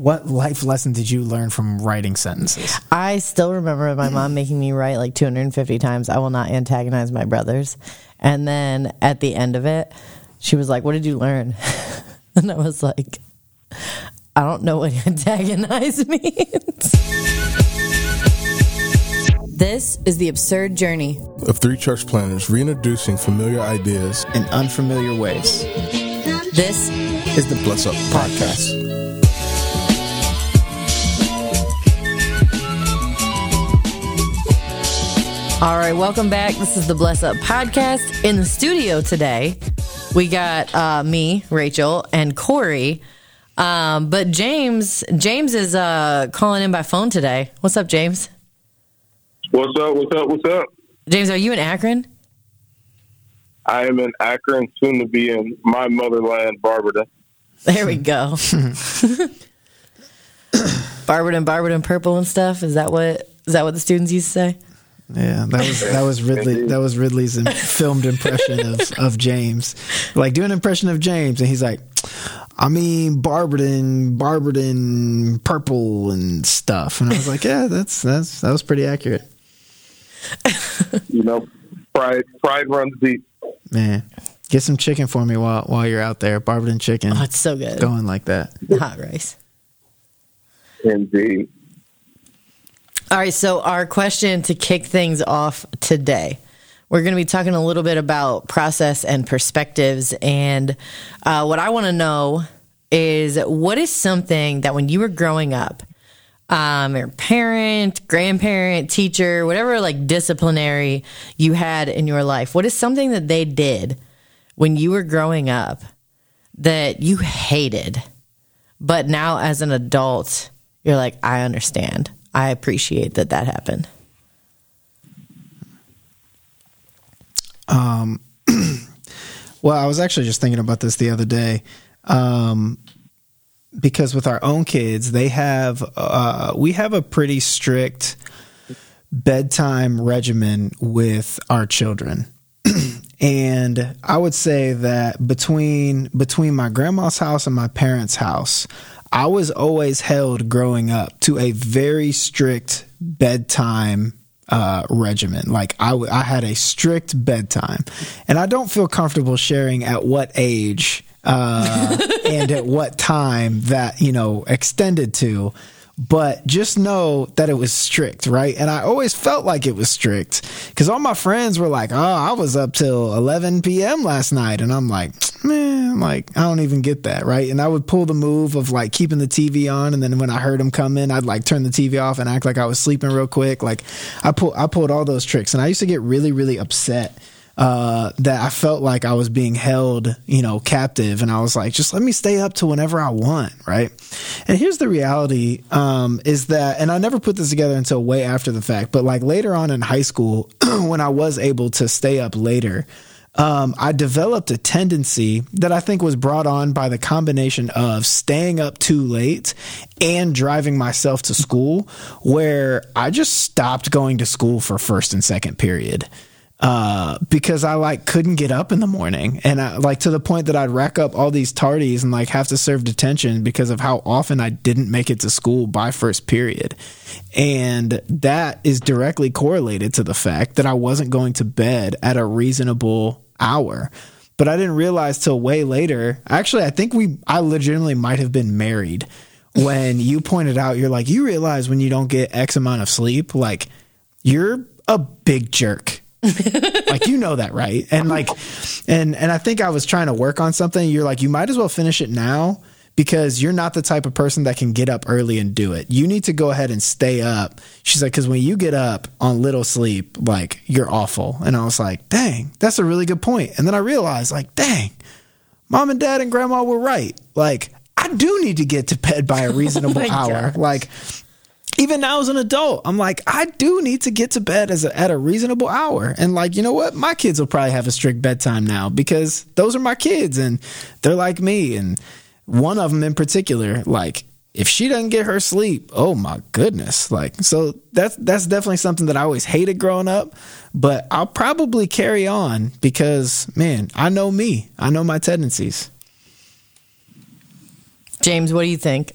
What life lesson did you learn from writing sentences? I still remember my mom making me write like 250 times, I will not antagonize my brothers. And then at the end of it, she was like, What did you learn? and I was like, I don't know what antagonize means. This is The Absurd Journey. of three church planners reintroducing familiar ideas In unfamiliar ways. This is the Bless Up Podcast. All right, welcome back. This is the Bless Up Podcast. In the studio today, we got uh, me, Rachel, and Corey. Um, but James, James is uh, calling in by phone today. What's up, James? What's up? What's up? What's up? James, are you in Akron? I am in Akron, soon to be in my motherland, Barberton. There we go. Barberton, Barberton, purple and stuff. Is that what is that what the students used to say? Yeah, that was that was Ridley. That was Ridley's filmed impression of of James. Like do an impression of James, and he's like, "I mean, Barberton, Barberton, purple and stuff." And I was like, "Yeah, that's that's that was pretty accurate, You know, pride pride runs deep. man." Get some chicken for me while while you're out there, Barberton chicken, Oh, it's so good. going like that. Hot rice. Indeed. All right, so our question to kick things off today. We're going to be talking a little bit about process and perspectives. And uh, what I want to know is what is something that when you were growing up, um, your parent, grandparent, teacher, whatever like disciplinary you had in your life, what is something that they did when you were growing up that you hated, but now as an adult, you're like, I understand. I appreciate that that happened. Um, Well, I was actually just thinking about this the other day. Um, because with our own kids, they have, uh, we have a pretty strict bedtime regimen with our children. and I would say that between, between my grandma's house and my parents' house, I was always held growing up to a very strict bedtime uh, regimen. Like I, w- I had a strict bedtime, and I don't feel comfortable sharing at what age uh, and at what time that you know extended to. But just know that it was strict, right? And I always felt like it was strict because all my friends were like, "Oh, I was up till 11 p.m. last night," and I'm like, "Man, like I don't even get that, right?" And I would pull the move of like keeping the TV on, and then when I heard them come in, I'd like turn the TV off and act like I was sleeping real quick. Like I pull, I pulled all those tricks, and I used to get really, really upset uh, that I felt like I was being held, you know, captive. And I was like, just let me stay up to whenever I want, right? And here's the reality um, is that, and I never put this together until way after the fact, but like later on in high school, when I was able to stay up later, um, I developed a tendency that I think was brought on by the combination of staying up too late and driving myself to school, where I just stopped going to school for first and second period uh, because I like couldn't get up in the morning, and I like to the point that I'd rack up all these tardies and like have to serve detention because of how often I didn't make it to school by first period, and that is directly correlated to the fact that I wasn't going to bed at a reasonable hour. But I didn't realize till way later. Actually, I think we, I legitimately might have been married when you pointed out. You're like, you realize when you don't get X amount of sleep, like you're a big jerk like you know that right? And like and and i think i was trying to work on something. You're like you might as well finish it now because you're not the type of person that can get up early and do it. You need to go ahead and stay up. She's like because when you get up on little sleep like you're awful and i was like dang that's a really good point. and then i realized like dang mom and dad and grandma were right. Like i do need to get to bed by a oh reasonable my hour. gosh. like even now as an adult, I'm like, I do need to get to bed as a, at a reasonable hour. And like, you know what? My kids will probably have a strict bedtime now because those are my kids and they're like me. And one of them in particular, like, if she doesn't get her sleep, oh my goodness. Like, so that's, that's definitely something that I always hated growing up, but I'll probably carry on because man, I know me. I know my tendencies. James, what do you think?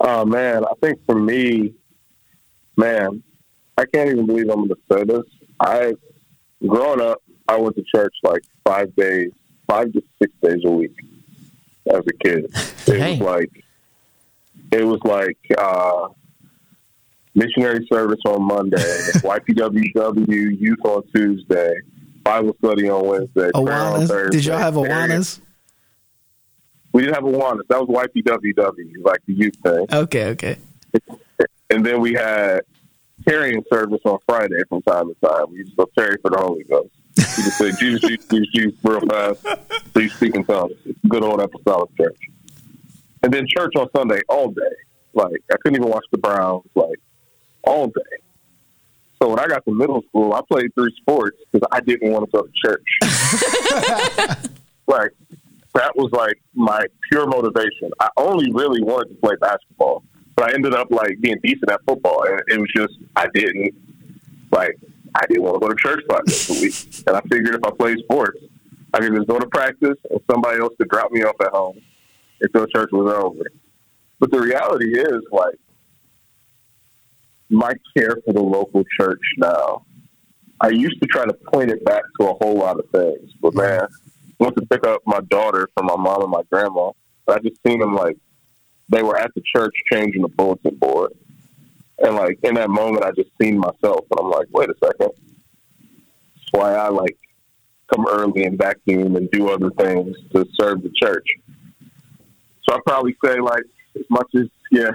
Oh man, I think for me, man, I can't even believe I'm to say this. I, growing up, I went to church like five days, five to six days a week as a kid. It Hey. was like, it was like uh, missionary service on Monday, YPWW youth on Tuesday, Bible study on Wednesday, prayer on Awanas? Thursday. Did y'all have Awanas? We didn't have a Awanas. That was YPWW, like the youth thing. Okay, okay. And then we had tarrying service on Friday from time to time. We used to go tarry for the Holy Ghost. We just say Jesus, Jesus, Jesus, Jesus real fast. You speak in tongues. Good old apostolic church. And then church on Sunday all day. Like I couldn't even watch the Browns like all day. So when I got to middle school, I played three sports because I didn't want to go to church. like that was like my pure motivation. I only really wanted to play basketball, but I ended up like being decent at football, and it was just I didn't like I didn't want to go to church five days a week, and I figured if I played sports, I could just go to practice, and somebody else could drop me off at home until church was over. But the reality is, like, my care for the local church now. I used to try to point it back to a whole lot of things, but man, went to pick up my daughter from my mom and my grandma. I just seen them like they were at the church changing the bulletin board, and like in that moment, I just seen myself, and I'm like, wait a second, that's why I like come early and vacuum and do other things to serve the church. So I probably say like as much as yeah,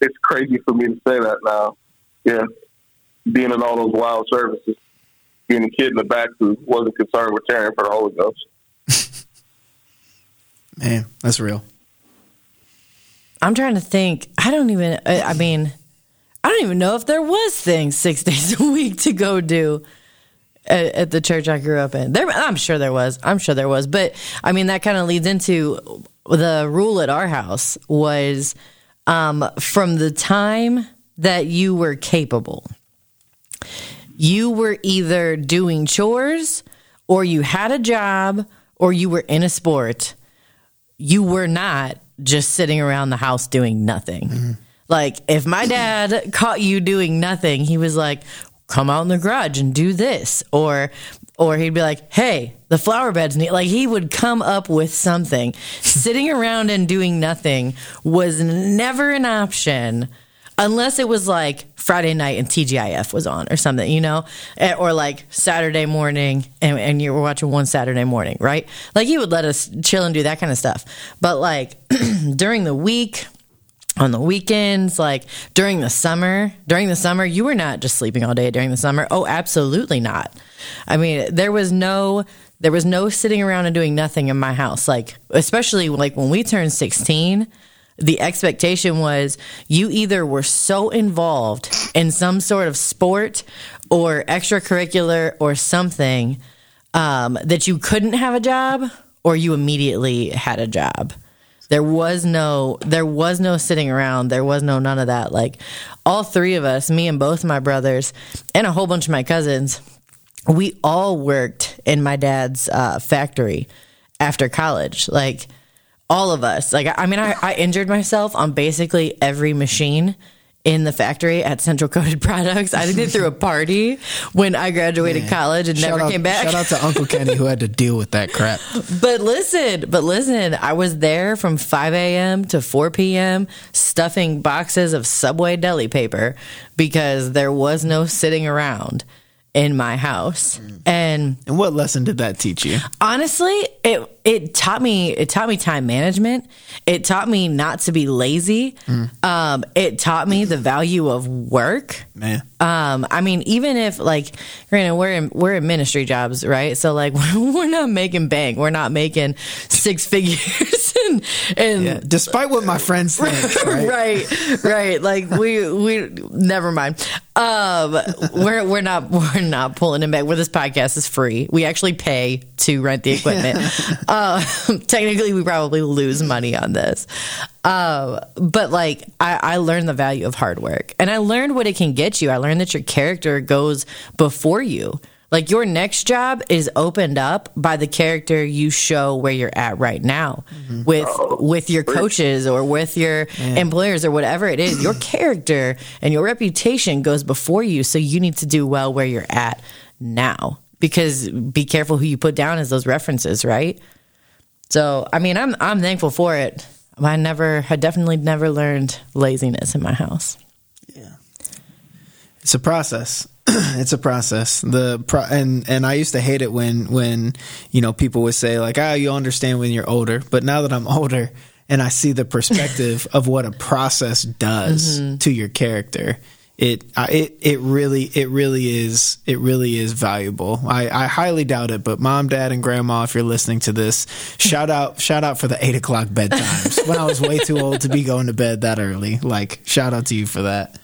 it's crazy for me to say that now. Yeah, being in all those wild services, being a kid in the back who wasn't concerned with tarrying for the Holy Ghost. Man, that's real. I'm trying to think. I don't even. I mean, I don't even know if there was things six days a week to go do at, at the church I grew up in. There, I'm sure there was. I'm sure there was. But I mean, that kind of leads into the rule at our house was um, from the time that you were capable, you were either doing chores or you had a job or you were in a sport you were not just sitting around the house doing nothing. Like if my dad caught you doing nothing, he was like, "Come out in the garage and do this," or or he'd be like, "Hey, the flower beds need." Like he would come up with something. Sitting around and doing nothing was never an option. Unless it was like Friday night and TGIF was on or something, you know, Eh, or like Saturday morning and, and you were watching one Saturday morning, right? Like he would let us chill and do that kind of stuff. But like during the week, on the weekends, like during the summer, during the summer, you were not just sleeping all day during the summer. Oh, absolutely not. I mean, there was no there was no sitting around and doing nothing in my house. Like especially like when we turned 16, the expectation was you either were so involved in some sort of sport or extracurricular or something um, that you couldn't have a job or you immediately had a job. There was no there was no sitting around. There was no none of that. Like all three of us, me and both my brothers and a whole bunch of my cousins, we all worked in my dad's uh, factory after college. Like all of us. Like I mean, I, I injured myself on basically every machine in the factory at Central Coated Products. I think through a party when I graduated college and Shout never out, came back. Shout out to Uncle Kenny who had to deal with that crap. But listen, but listen, I was there from 5 a.m. to 4 p.m. stuffing boxes of Subway deli paper because there was no sitting around in my house. Mm. And And what lesson did that teach you? honestly, it it taught me it taught me time management. It taught me not to be lazy. Um, it taught me the value of work. Man. Um, I mean, even if like, granted, we're in we're in ministry jobs, right? So like, we're not making bank, we're not making six figures, and and Yeah. Despite what my friends think, right? right, right. Like we we never mind. Um, we're we're not we're not pulling it back. Where this podcast is free, we actually pay to rent the equipment. Uh, technically, we probably lose money on this. Um, but like I, I learned the value of hard work, and I learned what it can get you. I learned that your character goes before you. Like your next job is opened up by the character you show where you're at right now with with your coaches or with your employers or whatever it is. Your character and your reputation goes before you, so you need to do well where you're at now. Because be careful who you put down as those references, right? So, I mean, I'm I'm thankful for it. I never, I definitely never learned laziness in my house. Yeah. It's a process. it's a process. The pro- and and I used to hate it when when you know people would say like, "Ah, you'll understand when you're older." But now that I'm older and I see the perspective of what a process does to your character, it it it really it really is it really is valuable. I I highly doubt it, but mom, dad, and grandma, if you're listening to this, shout out shout out for the eight o'clock bedtimes when I was way too old to be going to bed that early. Like shout out to you for that.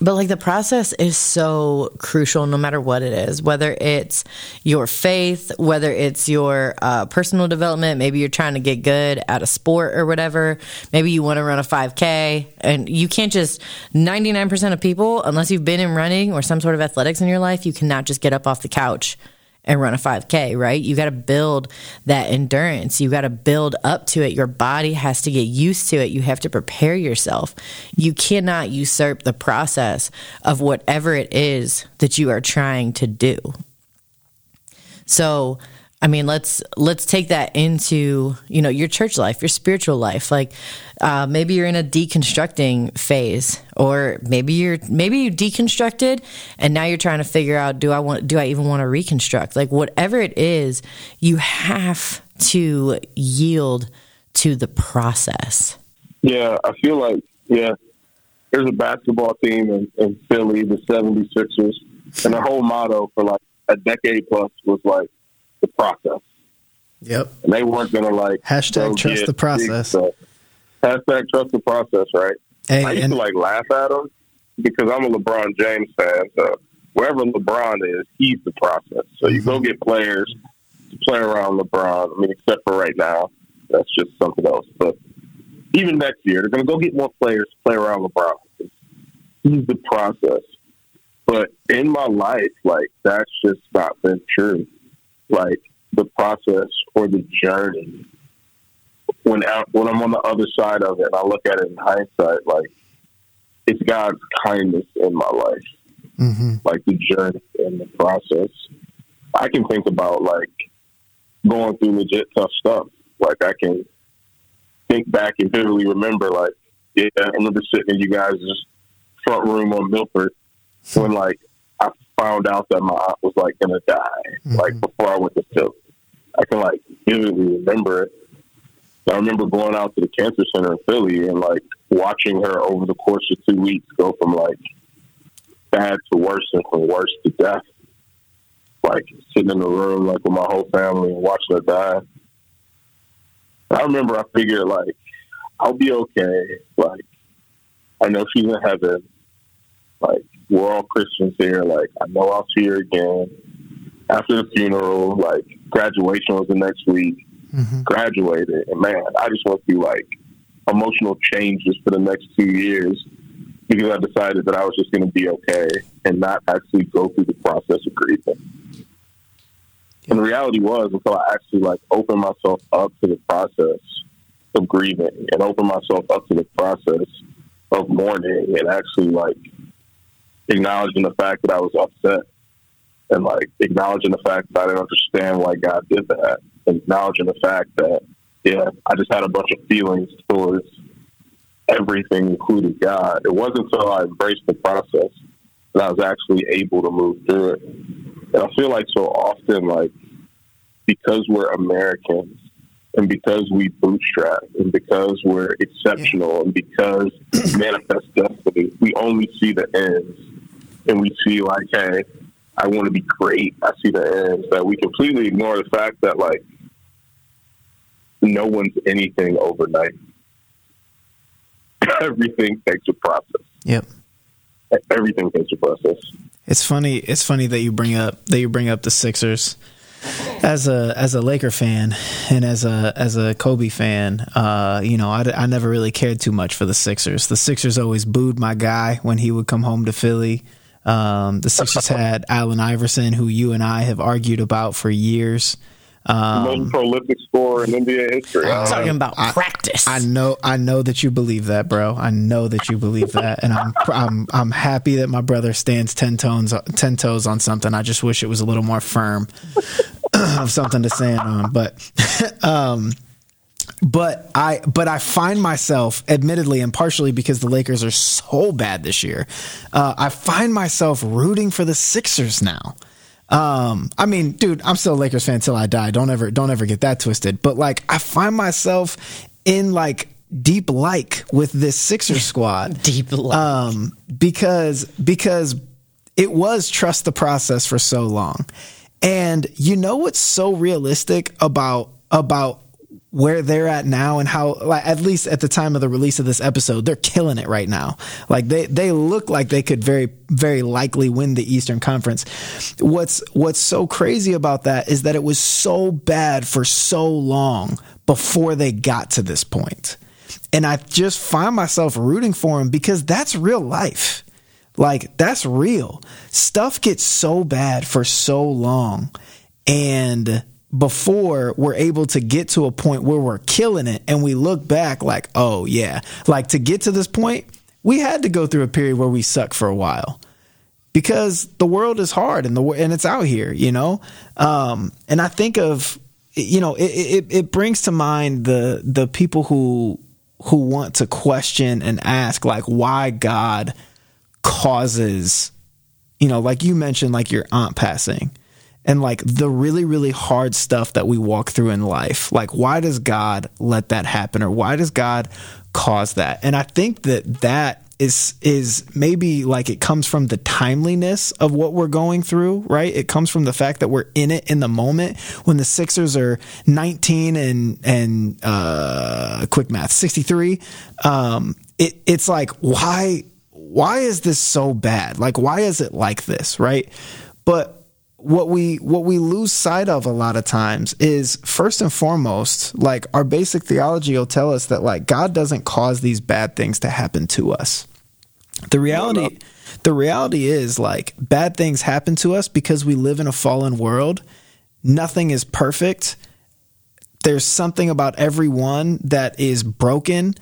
But like the process is so crucial no matter what it is, whether it's your faith, whether it's your uh, personal development, maybe you're trying to get good at a sport or whatever. Maybe you want to run a 5K and you can't just, 99% of people, unless you've been in running or some sort of athletics in your life, you cannot just get up off the couch and run a 5K, right? You got to build that endurance. You got to build up to it. Your body has to get used to it. You have to prepare yourself. You cannot usurp the process of whatever it is that you are trying to do. So, I mean, let's let's take that into you know your church life, your spiritual life. Like uh, maybe you're in a deconstructing phase, or maybe you're maybe you deconstructed and now you're trying to figure out do I want do I even want to reconstruct? Like whatever it is, you have to yield to the process. Yeah, I feel like yeah. There's a basketball team in, in Philly, the 76ers, and their whole motto for like a decade plus was like process. Yep. And they weren't gonna like Hashtag trust the process. big. Hashtag trust the process, right? Hey, I used and to like laugh at them because I'm a LeBron James fan. So wherever LeBron is, he's the process. So you Mm-hmm. go get players to play around LeBron. I mean, except for right now, that's just something else. But even next year, they're going to go get more players to play around LeBron. He's the process. But in my life, like that's just not been true. Like the process or the journey. When out, when I'm on the other side of it, and I look at it in hindsight, like it's God's kindness in my life, hmm like the journey and the process. I can think about like going through legit tough stuff. Like I can think back and vividly remember, like yeah, I remember sitting in you guys' front room on Milford when like found out that my aunt was like gonna die, mm-hmm. like before I went to Philly. I can like vividly remember it. I remember going out to the cancer center in Philly and like watching her over the course of two weeks go from like bad to worse and from worse to death. Like sitting in the room like with my whole family and watching her die. I remember I figured like I'll be okay. Like I know she's in heaven. Like we're all Christians here. Like I know I'll see her again after the funeral. Like graduation was the next week. Mm-hmm. Graduated, and man, I just went through like emotional changes for the next two years because I decided that I was just going to be okay and not actually go through the process of grieving. And the reality was, until I actually like opened myself up to the process of grieving and opened myself up to the process of mourning and actually like acknowledging the fact that I was upset and like acknowledging the fact that I didn't understand why God did that, and acknowledging the fact that yeah, I just had a bunch of feelings towards everything, including God. It wasn't until I embraced the process that I was actually able to move through it. And I feel like so often, like because we're Americans and because we bootstrap and because we're exceptional and because manifest destiny, we only see the ends and we see like, hey, I want to be great. I see the ends. That we completely ignore the fact that like no one's anything overnight. Everything takes a process. Yep. Everything takes a process. It's funny. It's funny that you bring up that you bring up the Sixers. As a as a Laker fan and as a as a Kobe fan, uh, you know, I, I never really cared too much for the Sixers. The Sixers always booed my guy when he would come home to Philly. Um, the Sixers had Allen Iverson, who you and I have argued about for years. Um, Most prolific scorer in NBA history. I'm talking about I- practice. I know, I know that you believe that, bro. I know that you believe that, and I'm, I'm, I'm happy that my brother stands ten toes, ten toes on something. I just wish it was a little more firm, of something to stand on. But, um, but I, but I find myself, admittedly and partially because the Lakers are so bad this year, uh, I find myself rooting for the Sixers now. Um, I mean, dude, I'm still a Lakers fan till I die. Don't ever, don't ever get that twisted. But like, I find myself in like deep like with this Sixers squad Deep love. um, because because it was trust the process for so long, and you know what's so realistic about about where they're at now and how like at least at the time of the release of this episode they're killing it right now like they they look like they could very very likely win the eastern conference what's what's so crazy about that is that it was so bad for so long before they got to this point and I just find myself rooting for him because that's real life. Like that's real. Stuff gets so bad for so long and before we're able to get to a point where we're killing it and we look back like, "Oh yeah." Like to get to this point, we had to go through a period where we suck for a while because the world is hard and the and it's out here, you know. Um, and I think of you know it, it it brings to mind the the people who who want to question and ask like why God causes you know like you mentioned like your aunt passing and like the really really hard stuff that we walk through in life. Like why does god let that happen or why does god cause that? And i think that that is is maybe like it comes from the timeliness of what we're going through right? It comes from the fact that we're in it in the moment. When the sixers are 19 and and uh quick math 63 um it it's like why why is this so bad? Like why is it like this right? But what we what we lose sight of a lot of times is first and foremost like our basic theology will tell us that like God doesn't cause these bad things to happen to us. The reality the reality is like bad things happen to us because we live in a fallen world. Nothing is perfect. There's something about everyone that is broken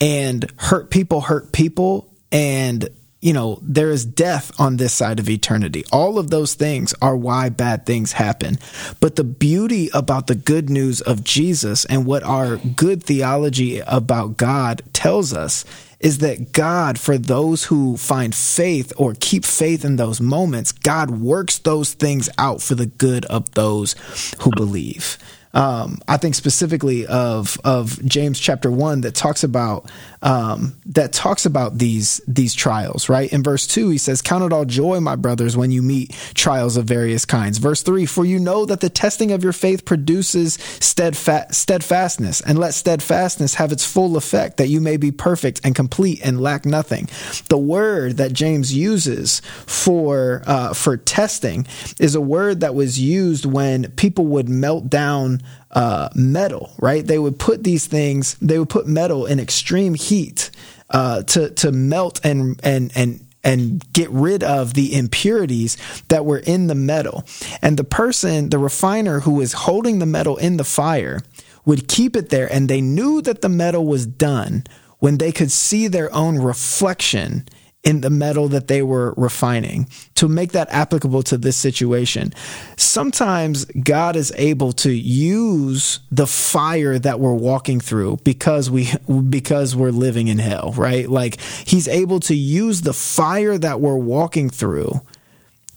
and hurt people hurt people and you know, there is death on this side of eternity. All of those things are why bad things happen. But the beauty about the good news of Jesus and what our good theology about God tells us is that God, for those who find faith or keep faith in those moments, God works those things out for the good of those who believe. Um, I think specifically of of James chapter one that talks about um, that talks about these these trials. Right in verse two, he says, "Count it all joy, my brothers, when you meet trials of various kinds." Verse three, "For you know that the testing of your faith produces steadfast, steadfastness, and let steadfastness have its full effect, that you may be perfect and complete and lack nothing." The word that James uses for uh, for testing is a word that was used when people would melt down uh, metal, right? They would put these things, they would put metal in extreme heat uh, to to melt and and and and get rid of the impurities that were in the metal. And the person, the refiner who was holding the metal in the fire, would keep it there, and they knew that the metal was done when they could see their own reflection in the metal that they were refining to make that applicable to this situation. Sometimes God is able to use the fire that we're walking through because we because we're living in hell, right? Like he's able to use the fire that we're walking through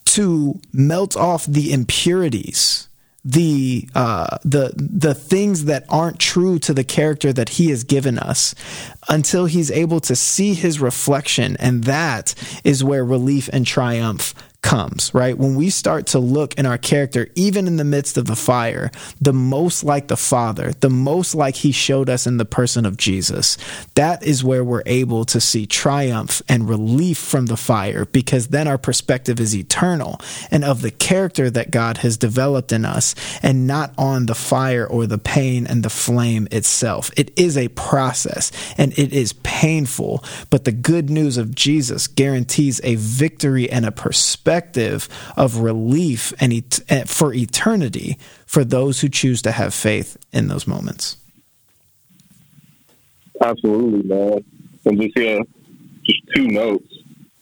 to melt off the impurities the uh, the the things that aren't true to the character that he has given us until he's able to see his reflection. And that is where relief and triumph comes, right? When we start to look in our character, even in the midst of the fire, the most like the Father, the most like He showed us in the person of Jesus, that is where we're able to see triumph and relief from the fire because then our perspective is eternal and of the character that God has developed in us and not on the fire or the pain and the flame itself. It is a process and it is painful, but the good news of Jesus guarantees a victory and a perspective of relief and et- eh, for eternity for those who choose to have faith in those moments. Absolutely, man. And just yeah, just two notes.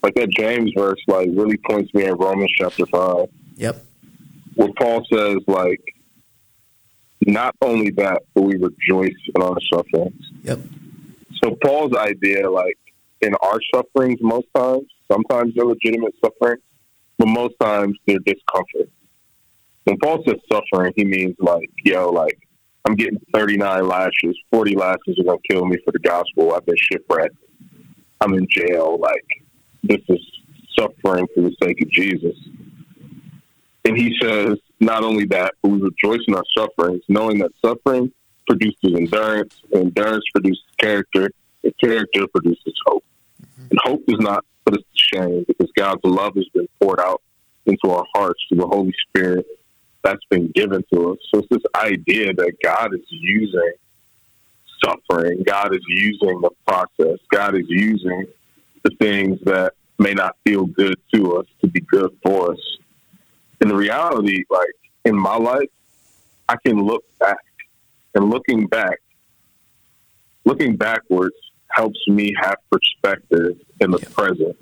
Like that James verse, like really points me at Romans chapter five, Yep. where Paul says, like, not only that, but we rejoice in our sufferings. Yep. So Paul's idea, like in our sufferings, most times, sometimes they're legitimate suffering, but most times they're discomfort. When Paul says suffering, he means like, yo, like I'm getting 39 lashes, 40 lashes are gonna kill me for the gospel. I've been shipwrecked. I'm in jail. Like this is suffering for the sake of Jesus. And he says, not only that, but we rejoice in our sufferings, knowing that suffering produces endurance, and endurance produces character, and character produces hope. And hope does not put us to shame because God's love has been poured out into our hearts through the Holy Spirit that's been given to us. So it's this idea that God is using suffering, God is using the process, God is using the things that may not feel good to us to be good for us. And the reality, like in my life, I can look back and looking back, looking backwards helps me have perspective in the present,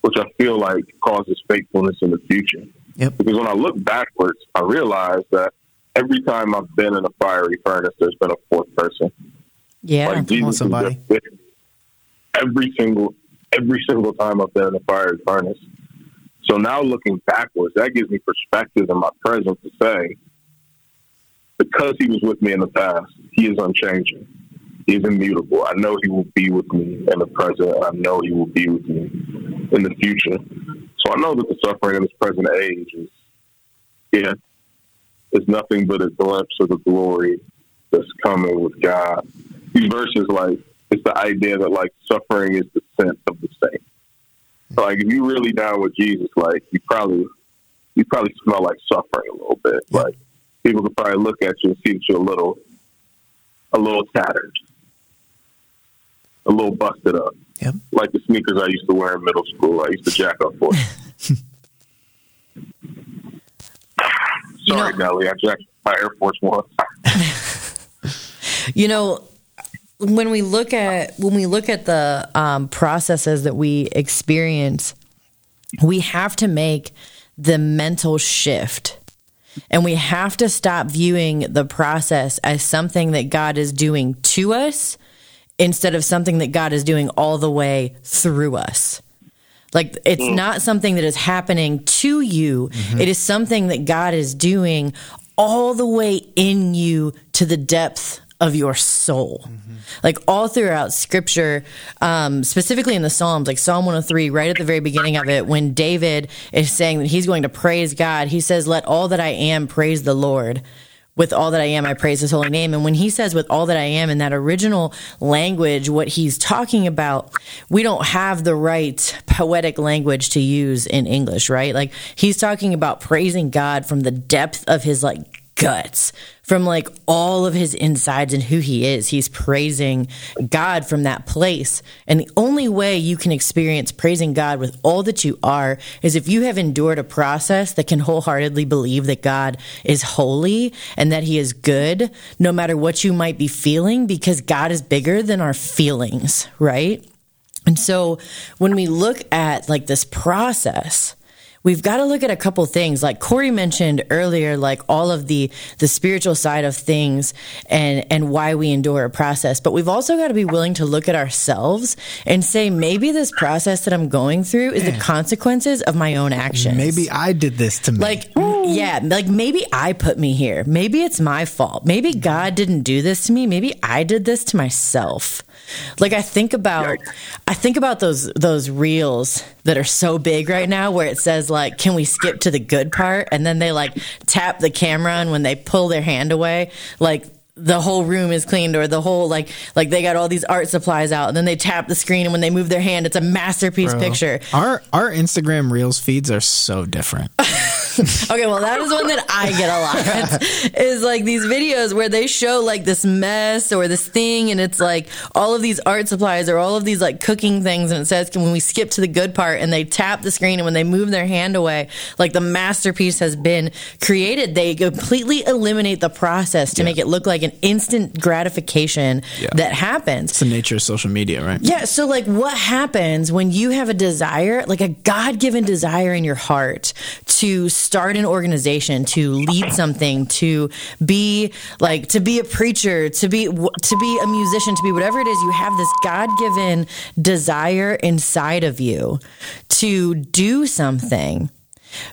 which I feel like causes faithfulness in the future. Yep. Because when I look backwards, I realize that every time I've been in a fiery furnace, there's been a fourth person. Yeah. Like Jesus is somebody. with me. Every single every single time I've been in a fiery furnace. So now looking backwards, that gives me perspective in my present to say, because he was with me in the past, he is unchanging. Is immutable. I know he will be with me in the present. and I know he will be with me in the future. So I know that the suffering in this present age is, yeah, is nothing but a glimpse of the glory that's coming with God. These verses, like, it's the idea that like suffering is the scent of the saint. So, like, if you really down with Jesus, like, you probably you probably smell like suffering a little bit. Like, people could probably look at you and see that you're a little a little tattered, a little busted up. Yep. Like the sneakers I used to wear in middle school. I used to jack up for. Sorry, know- Nelly. I jacked my Air Force One. You know, when we look at when we look at the um, processes that we experience, we have to make the mental shift. And we have to stop viewing the process as something that God is doing to us instead of something that God is doing all the way through us. Like it's mm. not something that is happening to you. Mm-hmm. It is something that God is doing all the way in you to the depth of your soul. Mm-hmm. Like all throughout scripture, um, specifically in the Psalms, like Psalm 103, right at the very beginning of it, when David is saying that he's going to praise God, he says, Let all that I am praise the Lord with all that I am, I praise his holy name. And when he says with all that I am in that original language, what he's talking about, we don't have the right poetic language to use in English, right? Like he's talking about praising God from the depth of his like guts, from like all of his insides and who he is. He's praising God from that place. And the only way you can experience praising God with all that you are is if you have endured a process that can wholeheartedly believe that God is holy and that he is good, no matter what you might be feeling, because God is bigger than our feelings, right? And so when we look at like this process, we've got to look at a couple things like corey mentioned earlier like all of the the spiritual side of things and and why we endure a process but we've also got to be willing to look at ourselves and say maybe this process that i'm going through is the consequences of my own actions Maybe I did this to me. like yeah, like maybe I put me here. Maybe it's my fault. Maybe God didn't do this to me. Maybe I did this to myself. Like I think about I think about those those reels that are so big right now where it says like can we skip to the good part? And then they like tap the camera and when they pull their hand away. Like the whole room is cleaned or the whole like like they got all these art supplies out. And then they tap the screen and when they move their hand it's a masterpiece Bro, picture. Our our Instagram Reels feeds are so different. Okay, well, that is one that I get a lot. is like these videos where they show like this mess or this thing, and it's like all of these art supplies or all of these like cooking things, and it says when we skip to the good part and they tap the screen, and when they move their hand away, like the masterpiece has been created. They completely eliminate the process to Yeah. make it look like an instant gratification Yeah. that happens. It's the nature of social media, right? Yeah. So, like, what happens when you have a desire, like a God given desire in your heart to start an organization, to lead something, to be like, to be a preacher, to be, to be a musician, to be whatever it is, you have this God given desire inside of you to do something.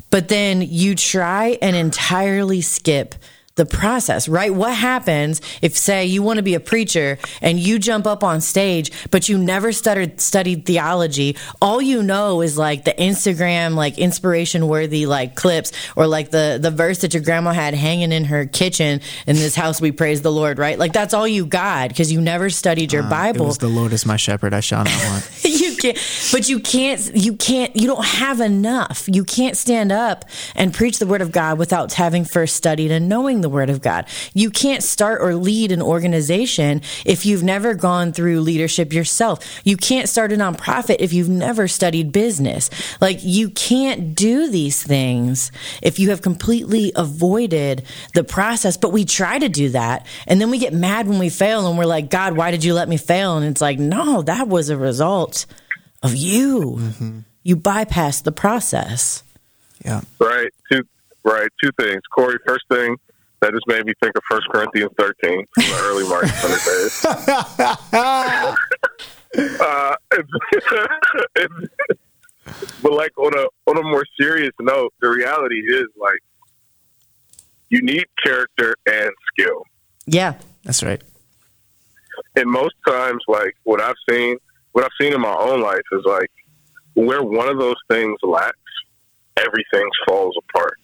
But then you try and entirely skip the process, right? What happens if, say, you want to be a preacher and you jump up on stage, but you never studied studied theology? All you know is like the Instagram, like inspiration worthy, like clips, or like the the verse that your grandma had hanging in her kitchen. In this house, we praise the Lord, right? Like that's all you got because you never studied your uh, It Bible the Lord is my shepherd; I shall not want. you can't but you can't you can't you don't have enough you can't stand up and preach the word of god without having first studied and knowing the word of god you can't start or lead an organization if you've never gone through leadership yourself you can't start a nonprofit if you've never studied business like you can't do these things if you have completely avoided the process but we try to do that and then we get mad when we fail and we're like god why did you let me fail and it's like no that was a result of you. Mm-hmm. You bypassed the process. Yeah, Right. Two. Right. Two things. Corey. First thing that just made me think of First Corinthians thirteen from the early Martin Luther days. uh, and- but like on a on a more serious note, the reality is like you need character and skill. Yeah. that's right. and most times, like what I've seen, what I've seen in my own life is like where one of those things lacks, everything falls apart.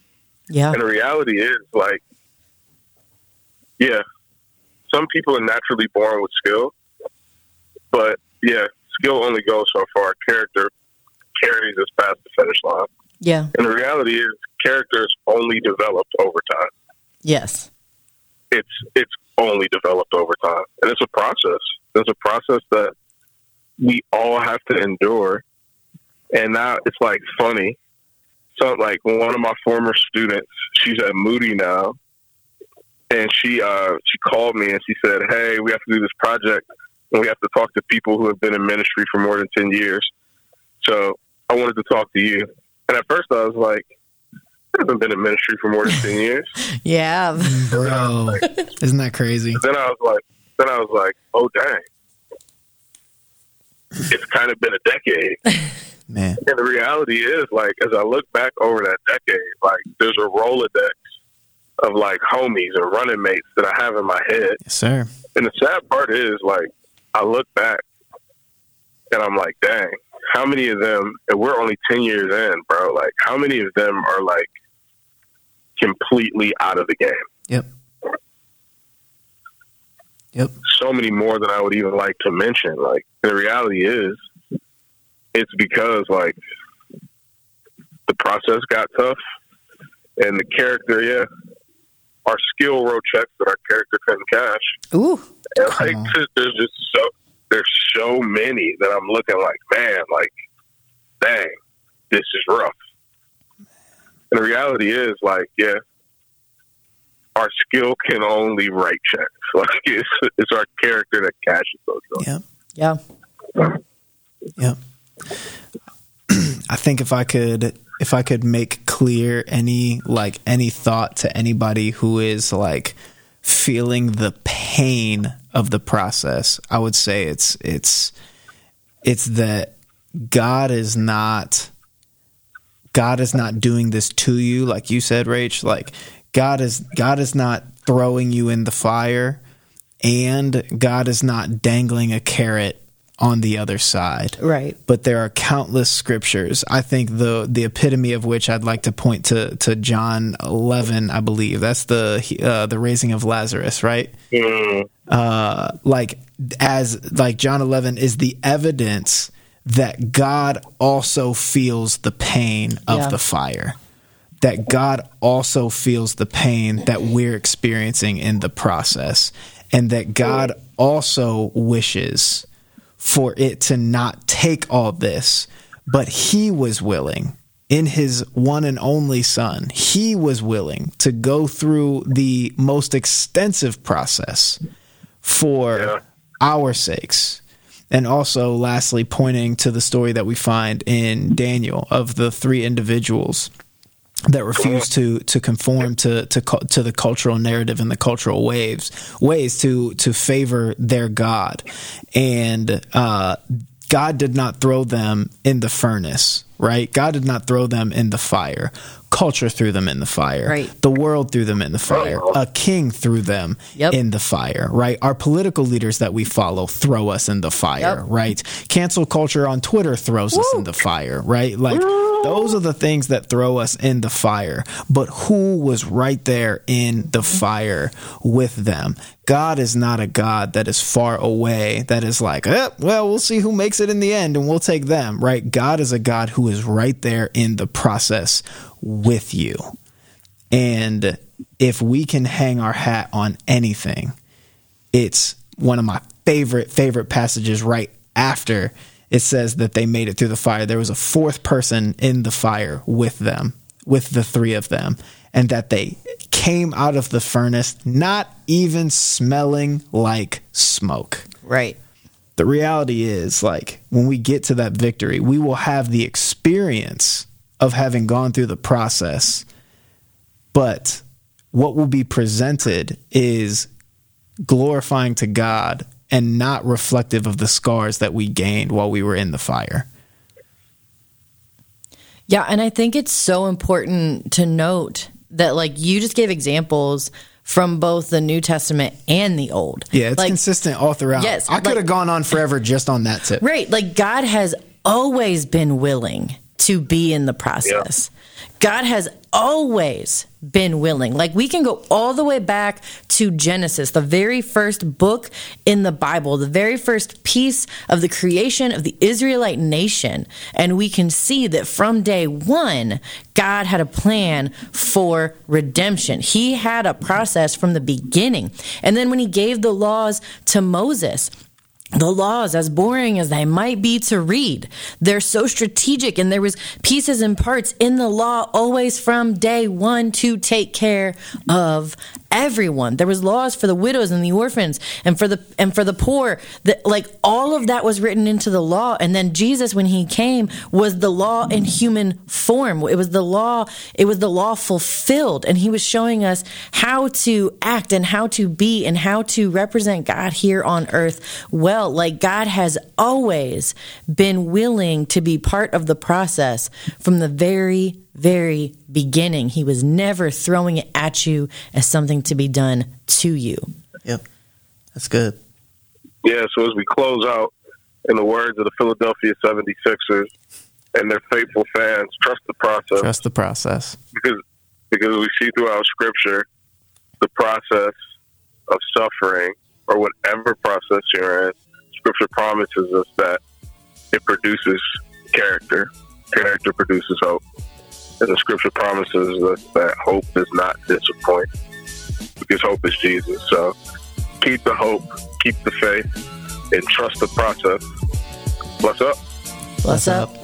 Yeah. And the reality is, like, yeah, some people are naturally born with skill, but yeah, skill only goes so far. Character carries us past the finish line. Yeah. And the reality is, character is only developed over time. Yes. it's it's only developed over time, and it's a process. It's a process that we all have to endure. And now it's like funny. So like one of my former students, she's at Moody now, and she uh she called me and she said, "Hey, we have to do this project, and we have to talk to people who have been in ministry for more than ten years." So I wanted to talk to you. And at first I was like, "I haven't been in ministry for more than ten years." Yeah. Bro, isn't that crazy? then I was like, then I was like, oh dang, it's kind of been a decade. Man, And the reality is, like, as I look back over that decade, like, there's a rolodex of like homies or running mates that I have in my head. yes, sir. And the sad part is, like, I look back and I'm like, dang, how many of them? And we're only ten years in, bro. Like, how many of them are like completely out of the game? Yep. Yep. so many more than I would even like to mention. Like the reality is, it's because like the process got tough, and the character, yeah, our skill wrote checks that our character couldn't cash. Ooh. And like on. there's- there's just so there's so many that I'm looking like, man, like, dang, this is rough. And the reality is, like, yeah, our skill can only write checks. Like, it's, it's our character that cashes those. checks. Yeah, Yeah. Yep. I think if I could if I could make clear any like any thought to anybody who is like feeling the pain of the process, I would say it's it's it's that God is not God is not doing this to you, like you said, Rach. Like God is God is not throwing you in the fire, and God is not dangling a carrot on the other side. Right. But there are countless scriptures. I think the the epitome of which I'd like to point to to John 11, I believe. That's the uh, the raising of Lazarus, right? Uh, like as like John 11 is the evidence that God also feels the pain of Yeah. the fire. That God also feels the pain that we're experiencing in the process and that God also wishes for it to not take all this, but he was willing in his one and only son. He was willing to go through the most extensive process for Yeah. our sakes. And also, lastly, pointing to the story that we find in Daniel of the three individuals that refuse to to conform to to to the cultural narrative and the cultural waves ways to to favor their God, and uh, God did not throw them in the furnace, right? God did not throw them in the fire. Culture threw them in the fire. Right. The world threw them in the fire. A king threw them Yep. in the fire, right? Our political leaders that we follow throw us in the fire, Yep. right? Cancel culture on Twitter throws us in the fire, right? Like those are the things that throw us in the fire. But who was right there in the fire with them? God is not a God that is far away, that is like, eh, well, we'll see who makes it in the end and we'll take them, right? God is a God who is right there in the process with you. And if we can hang our hat on anything, it's one of my favorite favorite passages right after it says that they made it through the fire there was a fourth person in the fire with them with the three of them and that they came out of the furnace not even smelling like smoke Right. The reality is like when we get to that victory we will have the experience of having gone through the process. But what will be presented is glorifying to God and not reflective of the scars that we gained while we were in the fire. Yeah, and I think it's so important to note that like you just gave examples from both the New Testament and the Old. yeah it's like, consistent all throughout Yes, i could like- have gone on forever just on that tip Right. Like God has always been willing to be in the process. God has always been willing. Like we can go all the way back to Genesis, the very first book in the Bible, the very first piece of the creation of the Israelite nation. And we can see that from day one, God had a plan for redemption. He had a process from the beginning. And then when he gave the laws to Moses, the laws as boring as they might be to read they're so strategic and there was pieces and parts in the law always from day one to take care of everyone. There was laws for the widows and the orphans and for the and for the poor. That like all of that was written into the law. And then jesus when he came was the law in human form. It was the law it was the law fulfilled. And he was showing us how to act and how to be and how to represent god here on earth well. Like god has always been willing to be part of the process from the very very beginning he was never throwing it at you as something to be done to you. Yep. That's good. Yeah, so as we close out, in the words of the Philadelphia 76ers and their faithful fans, trust the process. Trust the process. Because because we see throughout Scripture the process of suffering or whatever process you're in. Scripture promises us that it produces character. Character produces hope, and the Scripture promises us that hope does not disappoint because hope is Jesus. So keep the hope, keep the faith, and trust the process. Bless up. bless up